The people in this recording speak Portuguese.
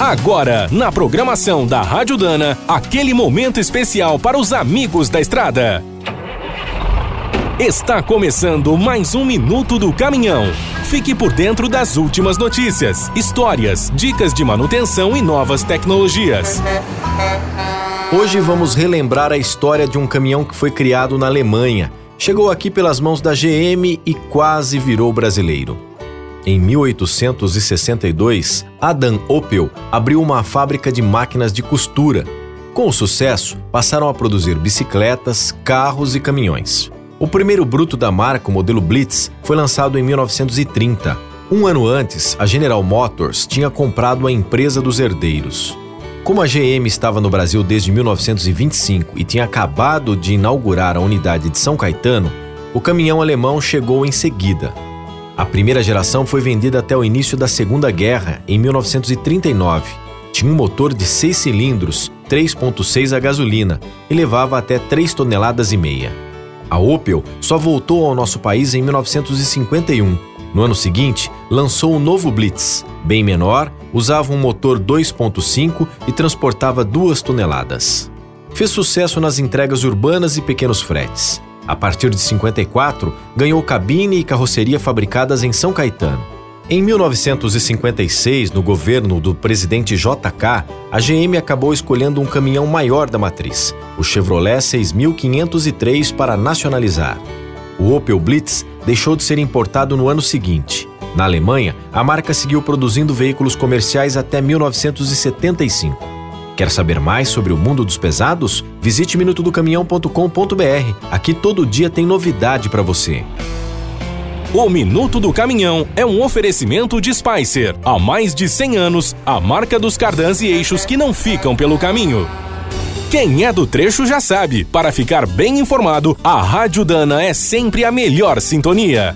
Agora, na programação da Rádio Dana, aquele momento especial para os amigos da estrada. Está começando mais um Minuto do Caminhão. Fique por dentro das últimas notícias, histórias, dicas de manutenção e novas tecnologias. Hoje vamos relembrar a história de um caminhão que foi criado na Alemanha. Chegou aqui pelas mãos da GM e quase virou brasileiro. Em 1862, Adam Opel abriu uma fábrica de máquinas de costura. Com o sucesso, passaram a produzir bicicletas, carros e caminhões. O primeiro bruto da marca, o modelo Blitz, foi lançado em 1930. Um ano antes, a General Motors tinha comprado a empresa dos herdeiros. Como a GM estava no Brasil desde 1925 e tinha acabado de inaugurar a unidade de São Caetano, o caminhão alemão chegou em seguida. A primeira geração foi vendida até o início da Segunda Guerra, em 1939. Tinha um motor de 6 cilindros, 3.6 a gasolina, e levava até 3 toneladas e meia. A Opel só voltou ao nosso país em 1951. No ano seguinte, lançou o novo Blitz, bem menor, usava um motor 2.5 e transportava 2 toneladas. Fez sucesso nas entregas urbanas e pequenos fretes. A partir de 54, ganhou cabine e carroceria fabricadas em São Caetano. Em 1956, no governo do presidente JK, a GM acabou escolhendo um caminhão maior da matriz, o Chevrolet 6503, para nacionalizar. O Opel Blitz deixou de ser importado no ano seguinte. Na Alemanha, a marca seguiu produzindo veículos comerciais até 1975. Quer saber mais sobre o mundo dos pesados? Visite minutodocaminhão.com.br. Aqui todo dia tem novidade para você. O Minuto do Caminhão é um oferecimento de Spicer. Há mais de 100 anos, a marca dos cardãs e eixos que não ficam pelo caminho. Quem é do trecho já sabe, para ficar bem informado, a Rádio Dana é sempre a melhor sintonia.